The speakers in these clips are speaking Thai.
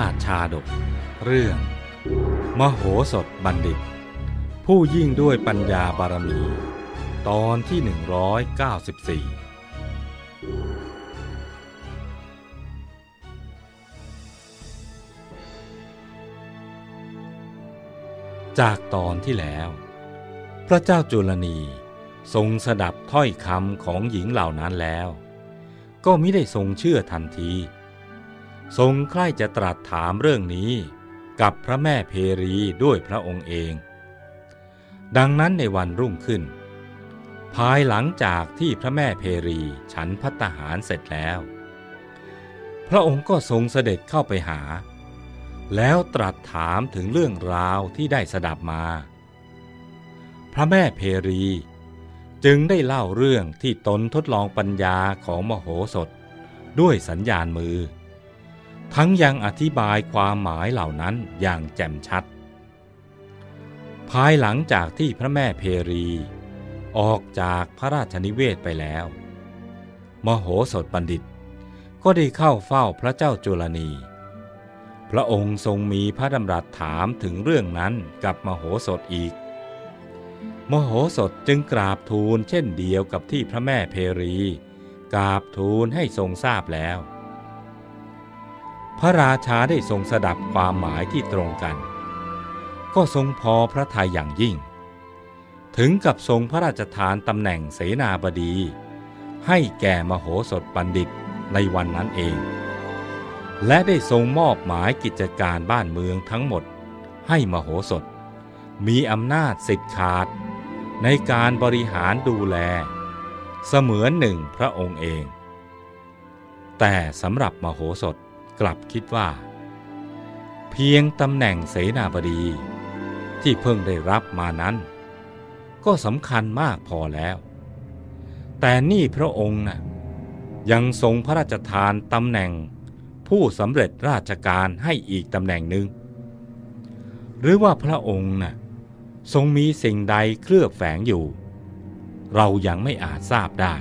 าติชาดก เรื่อง มโหสถบัณฑิต ผู้ยิ่งด้วยปัญญาบารมี ตอนที่ 194 จากตอนที่แล้ว พระเจ้าจุลนีทรงสดับถ้อยคำของหญิงเหล่านั้นแล้ว ก็ไม่ได้ทรงเชื่อทันที ทรงใคร่จะตรัสถามเรื่องนี้กับพระแม่เพรีด้วยพระองค์เอง ดังนั้นในวันรุ่งขึ้น ภายหลังจากที่พระแม่เพรีฉันพัตหารเสร็จแล้ว พระองค์ก็ทรงเสด็จเข้าไปหา แล้วตรัสถามถึงเรื่องราวที่ได้สดับมา พระแม่เพรีจึงได้เล่าเรื่องที่ตนทดลองปัญญาของมโหสถด้วยสัญญาณมือ ทั้งยังอธิบายความหมายเหล่านั้นอย่างแจ่มชัด ภายหลังจากที่พระแม่เพรี ออกจากพระราชนิเวศไปแล้ว มโหสถบัณฑิต ก็ได้เข้าเฝ้าพระเจ้าจุลนี พระองค์ทรงมีพระดำรัสถามถึงเรื่องนั้นกับมโหสถอีก มโหสถจึงกราบทูลเช่นเดียวกับที่พระแม่เพรี กราบทูลให้ทรงทราบแล้ว พระราชาได้ทรงสดับความหมายที่ตรงกัน ก็ทรงพอพระทัยอย่างยิ่ง ถึงกับทรงพระราชทานตำแหน่งเสนาบดี ให้แก่มโหสถบัณฑิตในวันนั้นเอง และได้ทรงมอบหมายกิจการบ้านเมืองทั้งหมดให้มโหสถ มีอำนาจสิทธิ์ขาด ในการบริหารดูแล เสมือนหนึ่งพระองค์เอง แต่สำหรับมโหสถ กลับคิดว่า เพียงตำแหน่งเสนาบดีที่เพิ่งได้รับมานั้น ก็สำคัญมากพอแล้ว แต่นี่พระองค์นะยังทรงพระราชทานตำแหน่งผู้สำเร็จราชการให้อีกตำแหน่งหนึ่ง หรือว่าพระองค์นะ่ะทรงมีสิ่งใดเคลือบแฝงอยู่ เรายังไม่อาจทราบได้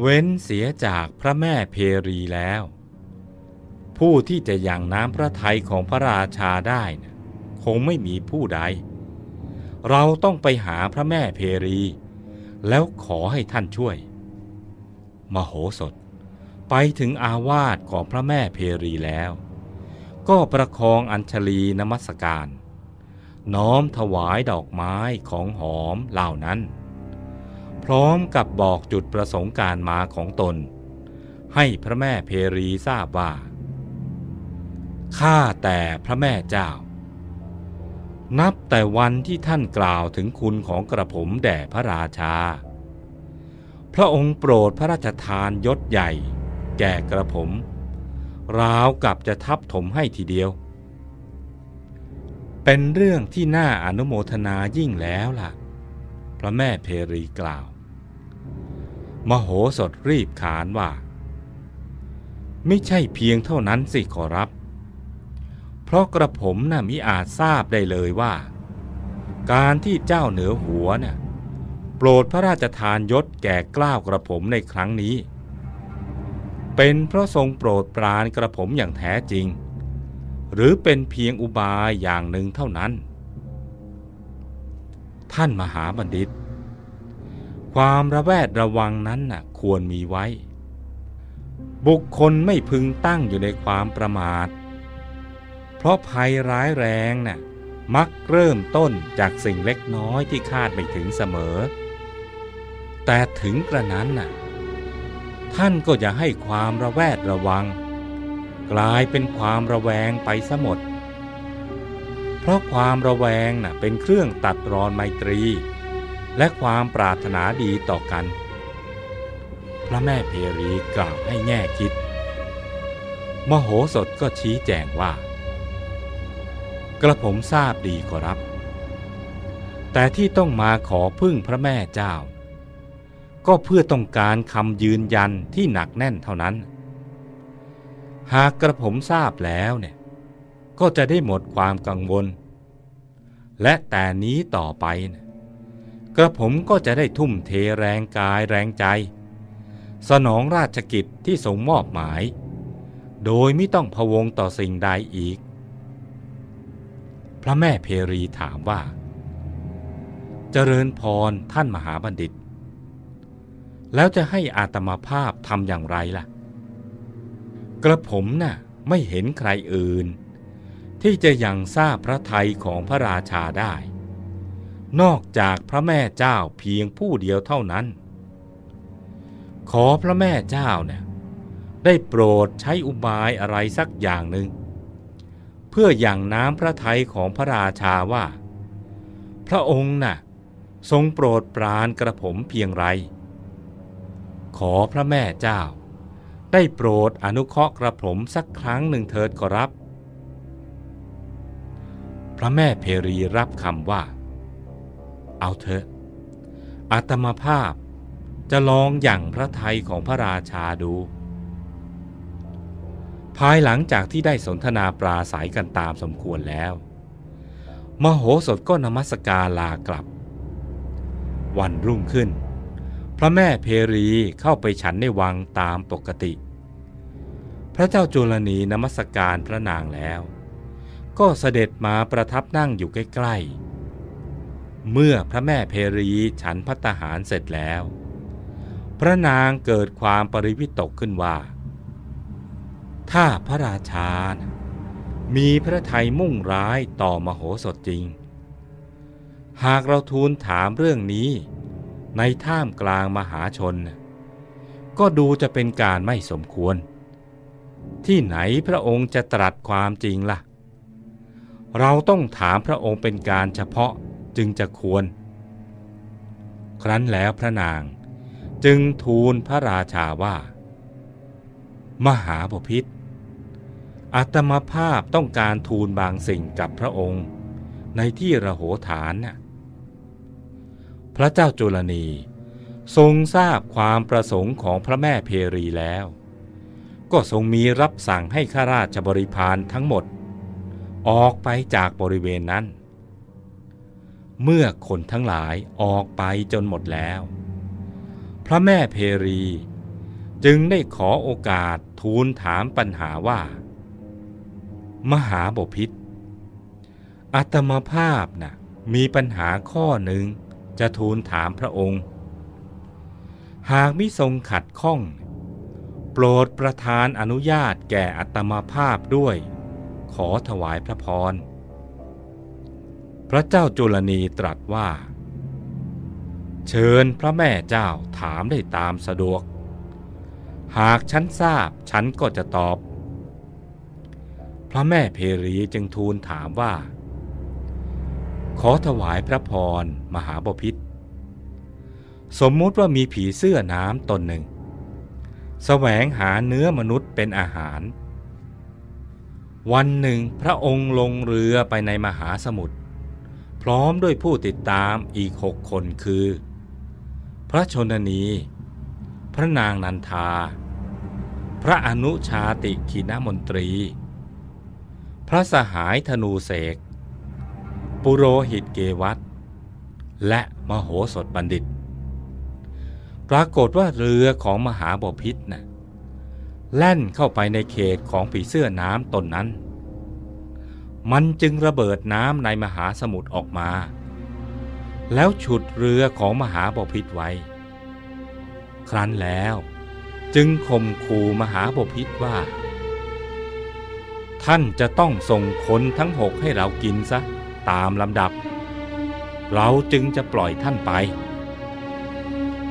เว้นเสียจากพระแม่เพรีแล้ว ผู้ที่จะยังน้ำพระทัยของพระราชาได้นะคงไม่มีผู้ใด เราต้องไปหาพระแม่เพรี แล้วขอให้ท่านช่วย มโหสถ ไปถึงอาวาสของพระแม่เพรีแล้ว ก็ประคองอัญชลีนมัสการ น้อมถวายดอกไม้ของหอมเหล่านั้น พร้อมกับบอกจุดประสงค์การมาของตน ให้พระแม่เพรีทราบว่า ข้าแต่พระแม่เจ้า นับแต่วันที่ท่านกล่าวถึงคุณของกระผมแด่พระราชา พระองค์โปรดพระราชทานยศใหญ่ แก่กระผม ราวกับจะทับถมให้ทีเดียว เป็นเรื่องที่น่าอนุโมทนายิ่งแล้วล่ะ พระแม่เพรีกล่าว มโหสถรีบขานว่า ไม่ใช่เพียงเท่านั้นสิขอรับ เพราะกระผมน่ะมิอาจทราบได้เลยว่า การที่เจ้าเหนือหัวน่ะโปรดพระราชทานยศแก่กล้าวกระผมในครั้งนี้ เป็นเพราะทรงโปรดปรานกระผมอย่างแท้จริง หรือเป็นเพียงอุบายอย่างหนึ่งเท่านั้น ท่านมหาบัณฑิต ความระแวดระวังนั้นน่ะควรมีไว้ บุคคลไม่พึงตั้งอยู่ในความประมาท เพราะภัยร้ายแรงน่ะมักเริ่มต้นจากสิ่งเล็กน้อยที่คาดไม่ถึงเสมอ แต่ถึงกระนั้นน่ะ ท่านก็อย่าให้ความระแวดระวัง กลายเป็นความระแวงไปซะหมด เพราะความระแวงน่ะเป็นเครื่องตัดรอนไมตรี และความปรารถนาดีต่อกัน พระแม่เพรีกล่าวให้แง่คิด มโหสถก็ชี้แจงว่า กระผมทราบดีขอรับ แต่ที่ต้องมาขอพึ่งพระแม่เจ้า ก็เพื่อต้องการคำยืนยันที่หนักแน่นเท่านั้น หากกระผมทราบแล้วเนี่ย ก็จะได้หมดความกังวล และแต่นี้ต่อไปนะกระผมก็จะได้ทุ่มเทแรงกายแรงใจ สนองราชกิจที่ทรงมอบหมาย โดยไม่ต้องพะวงต่อสิ่งใดอีก พระแม่เพรีถามว่า เจริญพรท่านมหาบัณฑิต แล้วจะให้อาตมาภาพทำอย่างไรล่ะ กระผมน่ะไม่เห็นใครอื่น ที่จะยังทราบพระทัยของพระราชาได้ นอกจากพระแม่เจ้าเพียงผู้เดียวเท่านั้น ขอพระแม่เจ้าเนี่ยได้โปรดใช้อุบายอะไรสักอย่างหนึ่ง พื่ออย่างน้ำพระทัยของพระราชาว่า พระองค์น่ะ ทรงโปรดปรานกระผมเพียงไร ขอพระแม่เจ้า ได้โปรดอนุเคราะห์กระผมสักครั้งหนึ่งเถิดขอรับ พระแม่เพรีรับคำว่า เอาเถอะอาตมาภาพจะลองอย่างพระทัยของพระราชาดู ภายหลังจากที่ได้สนทนาปราศัยกันตามสมควรแล้ว มโหสถก็นมัสการลากลับ วันรุ่งขึ้น พระแม่เพรีเข้าไปฉันในวังตามปกติ พระเจ้าจุลนีนมัสการพระนางแล้ว ก็เสด็จมาประทับนั่งอยู่ใกล้ๆ เมื่อพระแม่เพรีฉันพัตหารเสร็จแล้ว พระนางเกิดความปริวิตกขึ้นว่า ถ้าพระราชานะมีพระทัยมุ่งร้ายต่อมโหสถจริง หากเราทูลถามเรื่องนี้ในท่ามกลางมหาชน ก็ดูจะเป็นการไม่สมควร ที่ไหนพระองค์จะตรัสความจริงละ่ะ เราต้องถามพระองค์เป็นการเฉพาะจึงจะควร ครั้นแล้วพระนางจึงทูลพระราชาว่า มหาบพิษ อัตมภาพต้องการทูลบางสิ่งกับพระองค์ ในที่ระโหฐานน่ะพระเจ้าจุลนี ทรงทราบความประสงค์ของพระแม่เพรีแล้ว ก็ทรงมีรับสั่งให้ข้าราชบริพารทั้งหมด ออกไปจากบริเวณนั้น เมื่อคนทั้งหลายออกไปจนหมดแล้ว พระแม่เพรีจึงได้ขอโอกาสทูลถามปัญหาว่า มหาบพิษอัตมภาพนะ่ะมีปัญหาข้อหนึ่งจะทูลถามพระองค์ หากมิทรงขัดข้อง โปรดประทานอนุญาตแก่อัตมาภาพด้วย ขอถวายพระพร พระเจ้าจุลนีตรัสว่า เชิญพระแม่เจ้าถามได้ตามสะดวก หากฉันทราบฉันก็จะตอบ พระแม่เพรีจึงทูลถามว่า ขอถวายพระพรมหาบพิษสมมุติว่ามีผีเสื้อน้ำตนหนึ่งสแสวงหาเนื้อมนุษย์เป็นอาหาร วันหนึ่งพระองค์ลงเรือไปในมหาสมุทรพร้อมด้วยผู้ติดตามอีกหกคนคือ พระชนนี พระนางนันทา พระอนุชาติขีนมนตรี พระสหายธนูเสก ปุโรหิตเกวัตและมโหสถบัณฑิต ปรากฏว่าเรือของมหาบพิษนะ่ะแล่นเข้าไปในเขตของผีเสื้อน้ำตนนั้น มันจึงระเบิดน้ำในมหาสมุทรออกมา แล้วฉุดเรือของมหาบพิษไว้ ครั้นแล้วจึงข่มขู่มหาบพิษว่า ท่านจะต้องส่งคนทั้งหกให้เรากินซะ ตามลำดับ เราจึงจะปล่อยท่านไป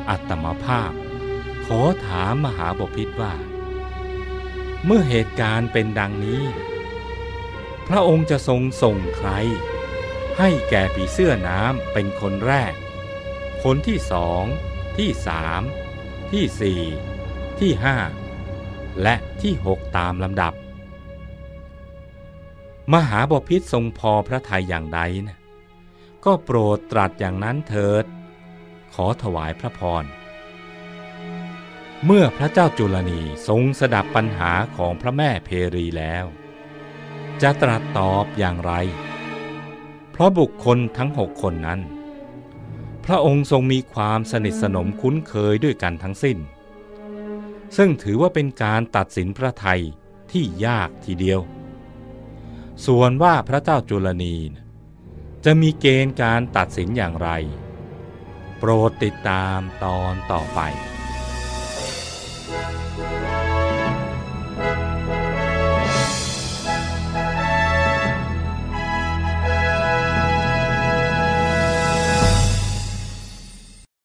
อัตมาภาพ ขอถามมหาบพิษว่า เมื่อเหตุการณ์เป็นดังนี้ พระองค์จะทรงส่งใคร ให้แก่ผีเสื้อน้ำเป็นคนแรก คนที่สอง ที่สามที่สี่ที่ห้าและที่หกตามลำดับ มหาบพิษทรงพอพระทัยอย่างใดนะก็โปรดตรัสอย่างนั้นเถิด ขอถวายพระพร เมื่อพระเจ้าจุลนีทรงสดับปัญหาของพระแม่เพรีแล้ว จะตรัสตอบอย่างไร เพราะบุคคลทั้งหกคนนั้น พระองค์ทรงมีความสนิทสนมคุ้นเคยด้วยกันทั้งสิ้น ซึ่งถือว่าเป็นการตัดสินพระไทยที่ยากทีเดียว ส่วนว่าพระเจ้าจุลนีจะมีเกณฑ์การตัดสินอย่างไร โปรดติดตามตอนต่อไป